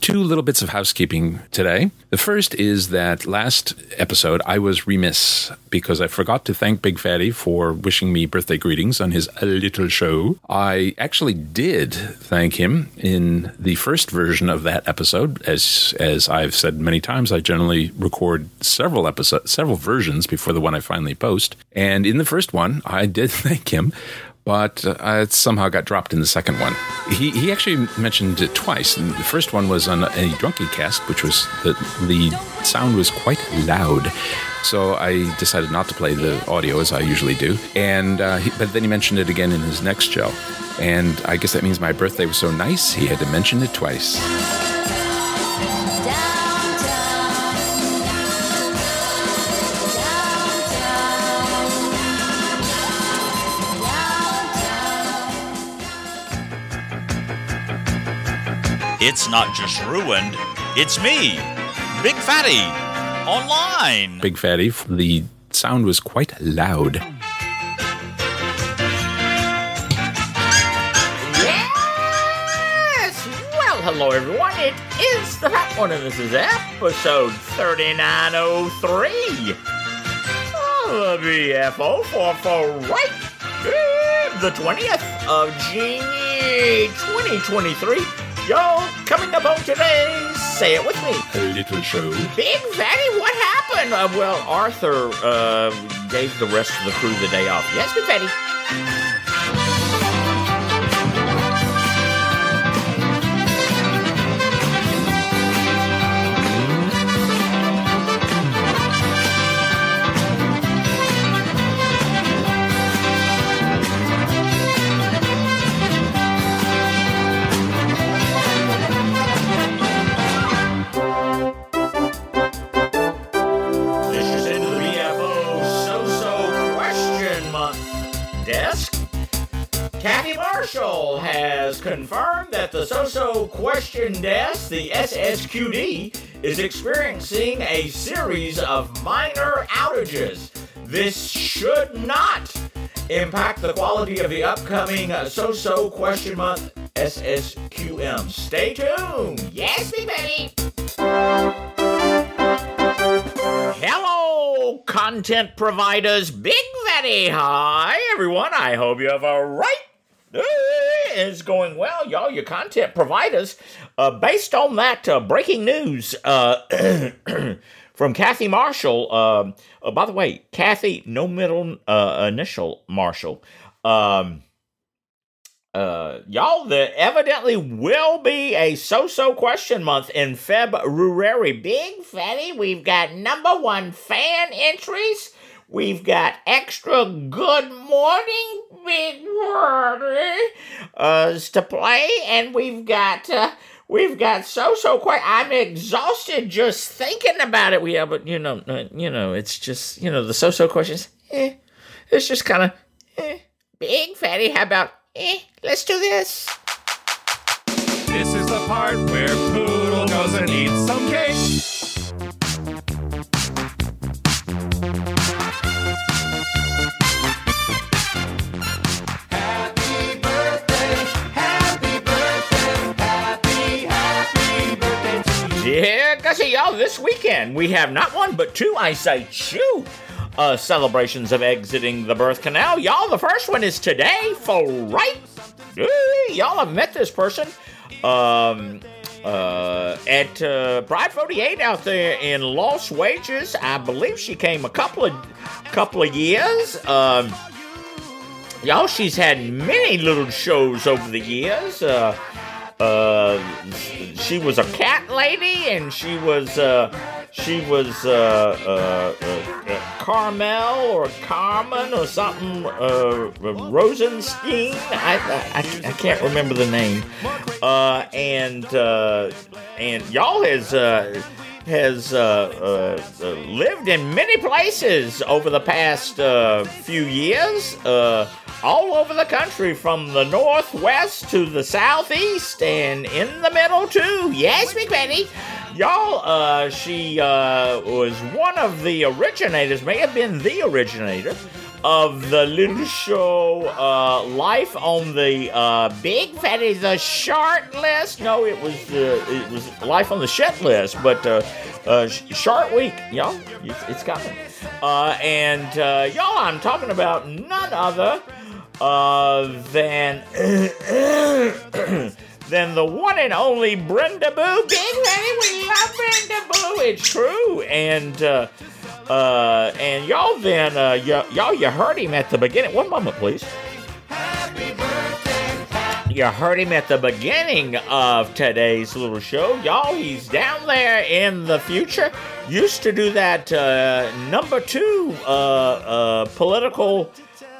Two little bits of housekeeping today. The first is that last episode I was remiss because I forgot to thank Big Fatty for wishing me birthday greetings on his Little Show. I actually did thank him in the first version of that episode. As as I've said many times, I generally record several episodes, several versions before the one I finally post. And in the first one, I did thank him but uh, it somehow got dropped in the second one. He, he actually mentioned it twice. The first one was on a Drunky cast, which was the, the sound was quite loud. So I decided not to play the audio as I usually do. And uh, he, but then he mentioned it again in his next show. And I guess that means my birthday was so nice, he had to mention it twice. It's not just ruined, it's me, Big Fatty, online. Big Fatty, the sound was quite loud. Yes! Well, hello everyone. It is the Fat One, and this is episode 3903 of the BFO for, for right the 20th of June 2023. Y'all coming up on today, say it with me. A little show. Big Fatty, what happened? Uh, well, Arthur uh, gave the rest of the crew the day off. Yes, Big Fatty. Confirmed that the So-So Question Desk, the SSQD, is experiencing a series of minor outages. This should not impact the quality of the upcoming So-So Question Month SSQM. Stay tuned. Yes, me baby. Hello, content providers. Big Fatty. Hi, everyone. I hope you have a right. It's going well, y'all. Your content providers. Uh, based on that uh, breaking news uh, from Kathy Marshall. Um uh, by the way, Kathy, no middle uh, initial Marshall. Um, uh, y'all, there evidently will be a so-so question month in February. Big fatty, we've got number one fan entries. We've got extra good morning, big fatty, uh, to play, and we've got uh, we've got so-so quite. I'm exhausted just thinking about it. We have, but you know, uh, you know, it's just you know the so-so questions. Eh, it's just kind of eh. Big fatty, how about eh? Let's do this. This is the part where Poodle Yeah, Gussie, y'all, this weekend we have not one but two, I say, two uh, celebrations of exiting the birth canal. Y'all, the first one is today for right. Y'all have met this person um, uh, at uh, Pride 48 out there in Lost Wages. I believe she came a couple of couple of years. Um, Y'all, she's had many little shows over the years. Uh, uh, she was a cat lady, and she was uh, she was uh, uh, uh, Carmel or Carmen or something. Rosenstein. I, I I can't remember the name. And and y'all has. Has uh, uh, uh, lived in many places over the past uh, few years, uh, all over the country, from the northwest to the southeast, and in the middle too. Yes, Big Betty. Y'all, uh, she was one of the originators, may have been the originator of the little show uh, Life on the uh, Big is a Short list. No, it was uh, it was Life on the Shit list, but uh, uh, Short Week, y'all, it's, coming. Uh, and uh, y'all, I'm talking about none other uh, than than the one and only Brenda Boo. Big Fatty, we love Brenda Boo. It's true, and. Uh, and y'all then, uh, y- y'all, you heard him at the beginning. One moment, please. You heard him at the beginning of today's little show. Y'all, he's down there in the future. Used to do that uh, number two uh, uh, political,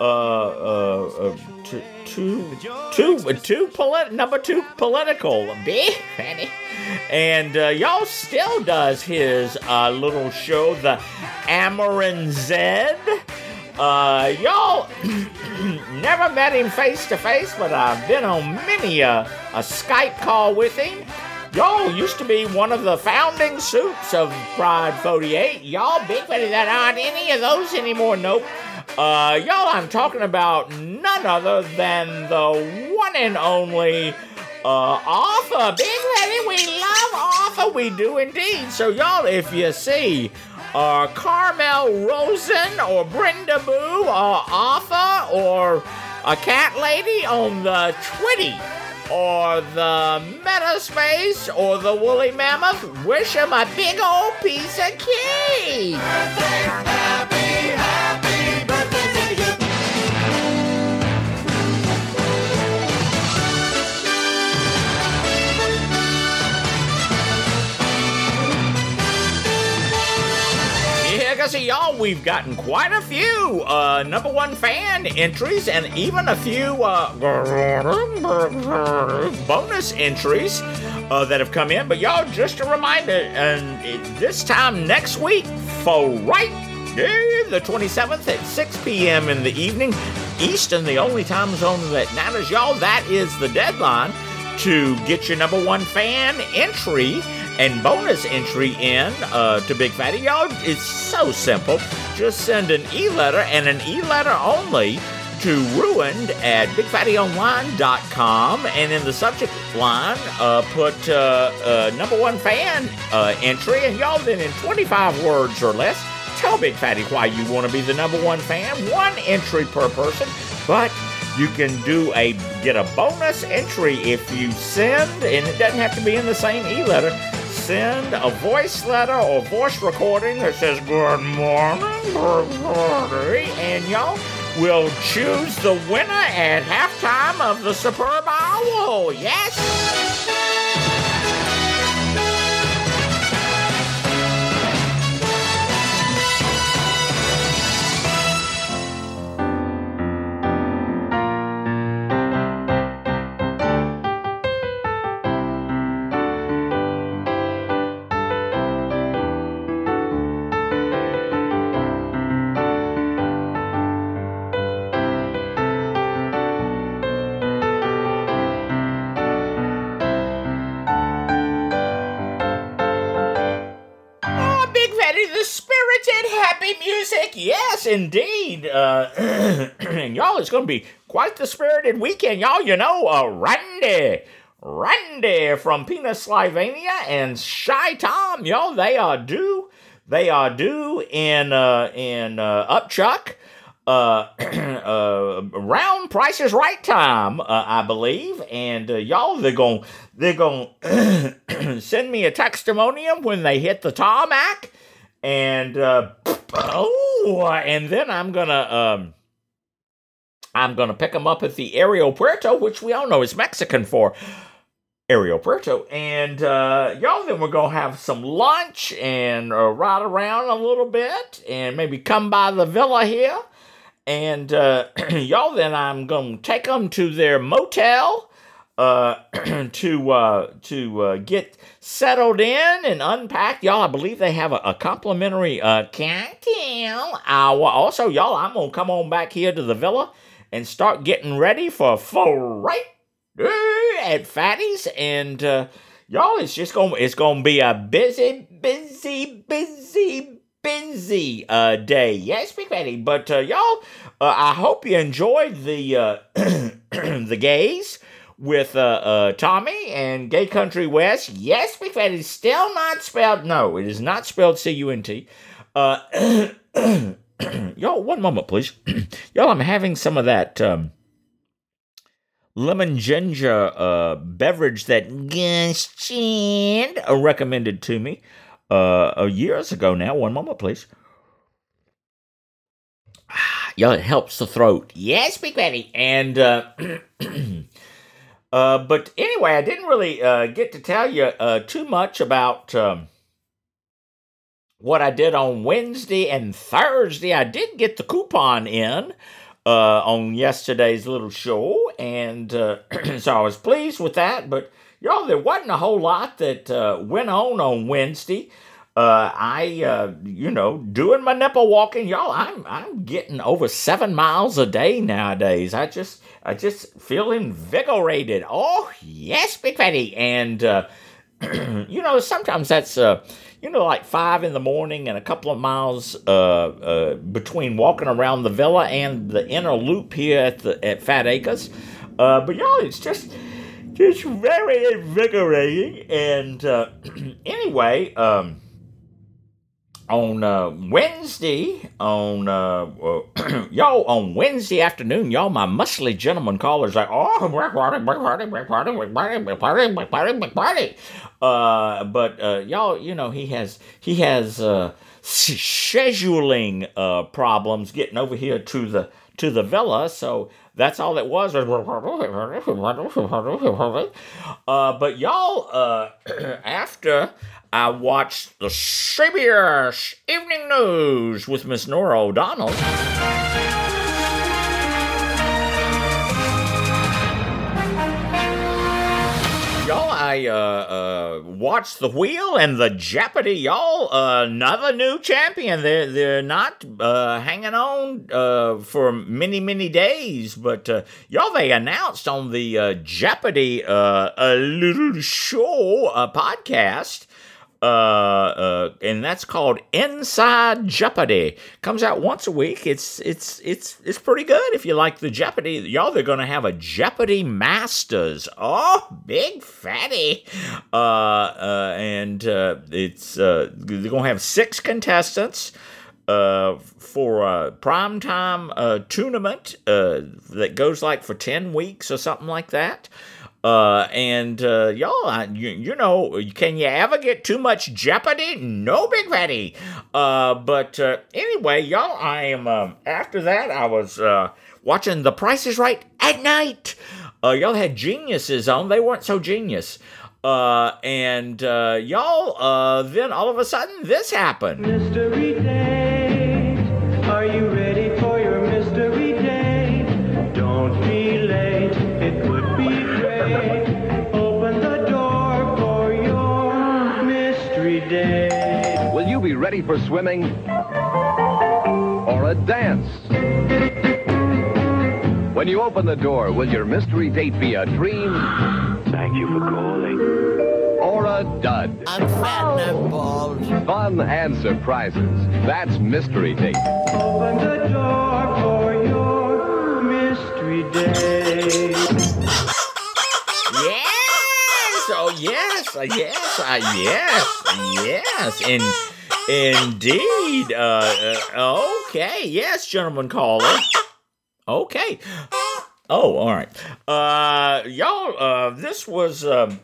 uh, uh, uh, t- two, two, two, polit- number two political. Big Fanny. And uh, y'all still does his uh, little show, the Amarin Zed. Uh, y'all never met him face to face, but I've been on many a, a Skype call with him. Y'all used to be one of the founding suits of Pride 48. Y'all big buddy that aren't any of those anymore. Nope. Uh, y'all, I'm talking about none other than the one and only uh, Arthur. Big lady, we love Arthur. We do indeed. So, y'all, if you see uh, Carmel Rosen or Brenda Boo or Arthur or a cat lady on the Twitty or the Metaspace or the Woolly Mammoth, wish him a big old piece of cake. Yeah, I of y'all, we've gotten quite a few uh, number one fan entries and even a few uh, bonus entries uh, that have come in. But y'all, just a reminder, and this time next week, for right the 27th at 6 p.m. in the evening, Eastern, the only time zone that matters, y'all, that is the deadline to get your number one fan entry and bonus entry in uh, to Big Fatty. Y'all, it's so simple. Just send an e-letter and an e-letter only to ruined at bigfattyonline.com and in the subject line uh, put uh, uh, number one fan uh, entry and y'all then in 25 words or less tell big fatty why you want to be the number one fan one entry per person but you can do a get a bonus entry if you send and it doesn't have to be in the same e-letter send a voice letter or voice recording that says good morning morning," and y'all will choose the winner at halftime of the superb owl yes Indeed. Uh, and y'all, it's going to be quite the spirited weekend. Y'all, you know, uh, Randy. Randy from Penis Slovenia and Shy Tom. Y'all, they are due. They are due in, uh, in uh, Upchuck. Uh, uh, is Right time, uh, I believe, and uh, y'all they're going they're to send me a testimonium when they hit the tarmac, and uh, oh, and then I'm gonna um, I'm gonna pick them up at the Aero Puerto, which we all know is Mexican for Aero Puerto, and uh, y'all then we're gonna have some lunch and uh, ride around a little bit, and maybe come by the villa here. And uh, y'all, then I'm gonna take them to their motel uh, to uh, to uh, get settled in and unpacked. Y'all, I believe they have a, a complimentary uh, cocktail hour. Also, y'all, I'm gonna come on back here to the villa and start getting ready for for right at Fatty's, and uh, y'all, it's just gonna it's gonna be a busy, busy, busy, busy uh, day. Yes, Big Fatty. But uh, y'all, uh, I hope you enjoyed the uh, the gays with uh, uh, Tommy and Gay Country West. Yes, Big Fatty is still not spelled. No, it is not spelled C U N T. Uh, y'all, one moment, please. y'all, I'm having some of that. Um, lemon ginger uh, beverage that Gus Chan recommended to me uh, years ago now. One moment, please. Y'all, it helps the throat. Yes, Big Betty. And, uh, uh, but anyway, I didn't really uh, get to tell you uh, too much about um, what I did on Wednesday and Thursday. I did get the coupon in uh, on yesterday's little show, and uh, so I was pleased with that. But y'all, there wasn't a whole lot that went on on Wednesday. Uh, I, uh, you know, doing my nipple walking, y'all. I'm I'm getting over seven miles a day nowadays. I just I just feel invigorated. Oh yes, big fatty, and uh, you know sometimes that's you know, like five in the morning and a couple of miles uh, uh, between walking around the villa and the inner loop here at the at Fat Acres. Uh, but y'all, it's just just very invigorating. And uh, anyway, um, on uh, Wednesday, on uh, y'all on Wednesday afternoon, y'all, my muscly gentleman callers like, oh, party, party, party, party, party, party, party. Uh, but uh, y'all, you know, he has he has uh, scheduling uh, problems getting over here to the to the villa, so that's all it was. Uh, but y'all, uh, after I watched the CBS Evening News with Miss Norah O'Donnell. Y'all, I uh, uh, watched the wheel and the Jeopardy. Y'all, another new champion. They're they're not uh, hanging on uh, for many many days, but uh, y'all they announced on the uh, Jeopardy uh, a little show uh, podcast uh, uh, and that's called Inside Jeopardy. Comes out once a week. It's it's it's it's pretty good if you like the Jeopardy. Y'all, they're gonna have a Jeopardy Masters. Oh, big fatty. Uh, uh, and uh, it's uh, they're gonna have six contestants. Uh, for a primetime uh, tournament uh, that goes like for 10 weeks or something like that. Uh, and uh, y'all, you, you know, can you ever get too much Jeopardy? No, Big Fatty. Uh, but uh, anyway, y'all, I am. Um, after that, I was uh, watching The Price Is Right at night. Uh, y'all had geniuses on; they weren't so genius. And y'all, then all of a sudden, this happened. Ready for swimming or a dance? When you open the door, will your mystery date be a dream Thank you for calling. or a dud? I'm fat and I'm bald. Fun and surprises. That's mystery date. Open the door for your mystery date. Yes, oh yes, uh, yes, uh, yes, yes, in, indeed. Uh, uh, okay, yes, gentleman caller. Okay. Oh, all right. Uh, y'all, uh, this was um,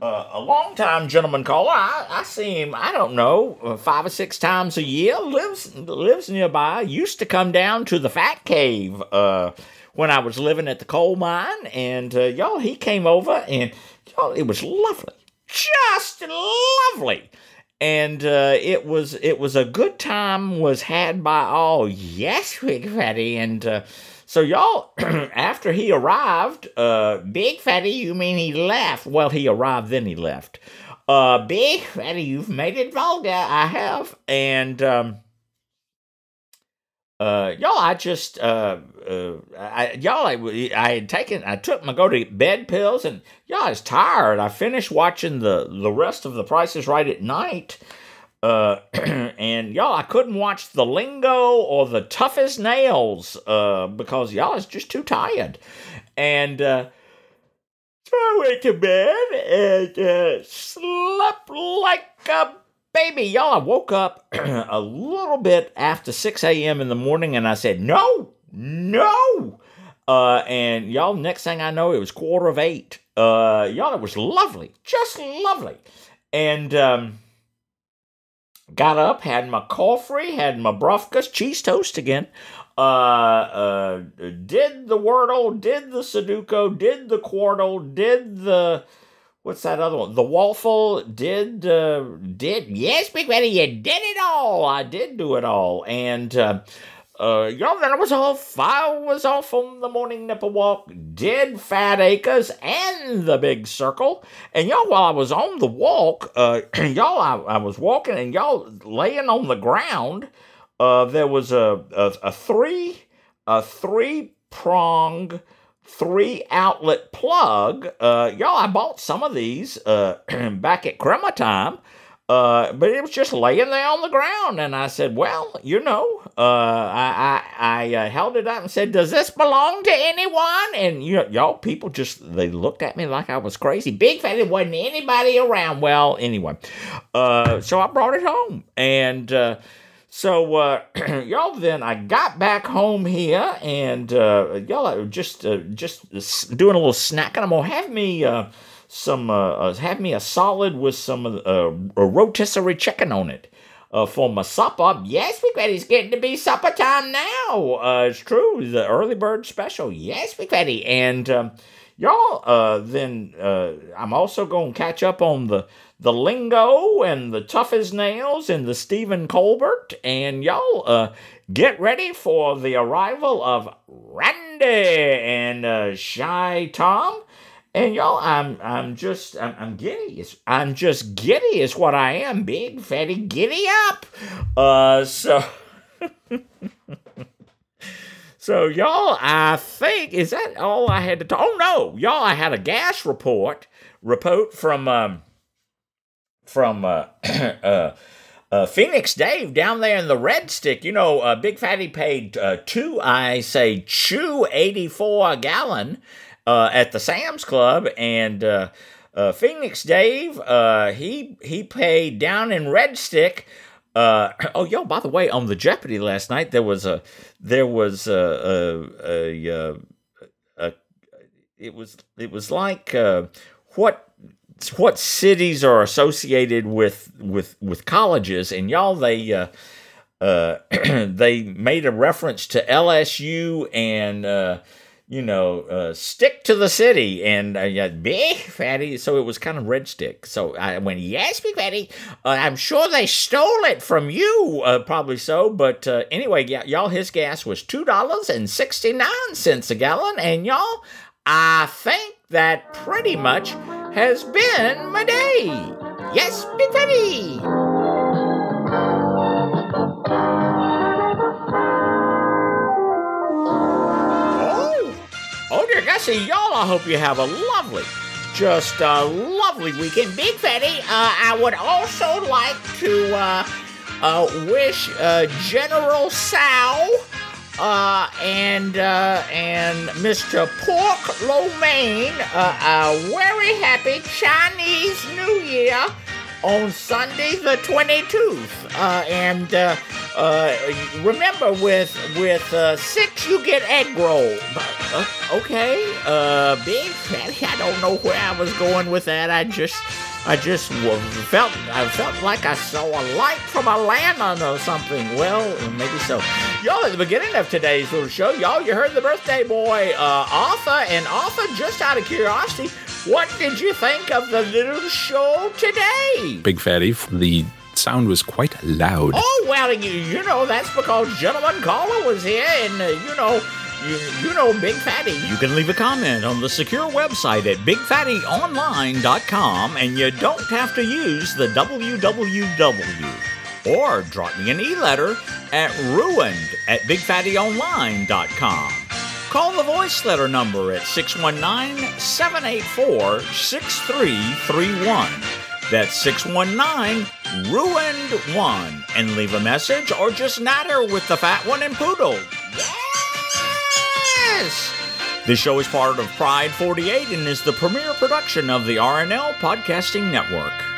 uh, a long time gentleman caller. I, I see him. I don't know, uh, five or six times a year. Lives lives nearby. Used to come down to the Fat Cave. Uh, when I was living at the coal mine, and uh, y'all, he came over, and y'all, it was lovely, just lovely, and uh, it was it was a good time was had by all. Yes, Big Fatty, and uh, so y'all, after he arrived, uh, Big Fatty, you mean he left? Well, he arrived, then he left. Uh, Big Fatty, you've made it vulgar. I have, and um, uh, y'all, I just, uh, uh, I, y'all, I, I had taken, I took my go to bed pills, and y'all, I was tired. I finished watching the the rest of the Price is Right at night, Uh, and y'all, I couldn't watch the lingo or the toughest nails uh, because y'all is just too tired. And uh, so I went to bed and uh, slept like a baby. Y'all, I woke up a little bit after 6 a.m. in the morning and I said, no, no. Uh, and y'all, next thing I know, it was quarter of eight. Uh, y'all, it was lovely, just lovely. And um, got up, had my coffee, had my brufkas, cheese toast again. Uh, uh, did the Wordle, did the Sudoku, did the Quordle, did the what's that other one? The Waffle, did uh, did yes, Big Betty, you did it all. I did do it all, and uh, uh, y'all, then I was off. I was off on the morning nipple walk, did Fat Acres and the Big Circle. And y'all, while I was on the walk, uh, y'all, I, I was walking and y'all laying on the ground. Uh, there was a, a, a three, a three prong, three outlet plug. Uh, y'all, I bought some of these uh, back at Crema time. Uh, but it was just laying there on the ground, and I said, "Well, you know," uh, I I, I uh, held it up and said, "Does this belong to anyone?" And you y'all people just they looked at me like I was crazy. Big fat, there wasn't anybody around. Well, anyway, uh, so I brought it home, and uh, so uh, y'all then I got back home here, and uh, y'all are just uh, just doing a little snack, and I'm gonna have me. Uh, some uh, uh, have me a solid with some rotisserie chicken on it for my supper. Yes, Big Fatty, it's getting to be supper time now. It's true, the early bird special. Yes, Big Fatty, and um, y'all. Then I'm also going to catch up on the the lingo and the tough as nails and the Stephen Colbert, and y'all uh, get ready for the arrival of Randy and uh, Shy Tom. And y'all, I'm I'm just I'm, I'm giddy. I'm just giddy is what I am. Big fatty giddy up. Uh so So y'all, I think is that all I had to talk? Oh no, y'all, I had a gas report report from um from uh uh uh, Phoenix Dave down there in the Red Stick, you know, uh, Big Fatty paid uh, two, I say, chew 84 a gallon uh, at the Sam's Club, and uh, uh, Phoenix Dave, uh, he he paid down in Red Stick. Uh, oh, yo! By the way, on the Jeopardy last night, there was a there was a a, a, a it was it was like uh, what what cities are associated with with with colleges, and y'all they. Uh, uh, they made a reference to LSU and uh, you know, uh, stick to the city and uh, big fatty. So it was kind of red stick. So I went, yes, big fatty. Uh, I'm sure they stole it from you, uh, probably so. But anyway, y- y'all, his gas was two dollars and sixty nine cents a gallon, and y'all, I think that pretty much has been my day. Yes, big fatty. Oh, dear Gussie, y'all, I hope you have a lovely, just a lovely weekend. Big Fatty, uh, I would also like to uh, uh, wish uh, General Sal uh, and uh, and Mr. Pork Lo Mein uh, a very happy Chinese New Year on Sunday the 22nd. Uh, and uh, uh, remember, with with uh, six, you get egg roll. Uh, okay, uh, big fatty. I don't know where I was going with that. I just. I just felt I felt like I saw a light from a lantern or something. Well, maybe so. Y'all, at the beginning of today's little show, y'all, you heard the birthday boy, uh, Arthur, and Arthur, just out of curiosity, what did you think of the little show today? Big Fatty, the sound was quite loud. Oh well, you, you know that's because gentleman caller was here, and uh, you know, you, you know, Big Fatty. You can leave a comment on the secure website at bigfattyonline.com and you don't have to use the www. Or drop me an e-letter at ruined at bigfattyonline.com. Call the voice letter number at 619 784 6331. That's 619 Ruined One. And leave a message or just natter with the fat one and poodle. Yes! This show is part of Pride 48 and is the premier production of the RNL Podcasting Network.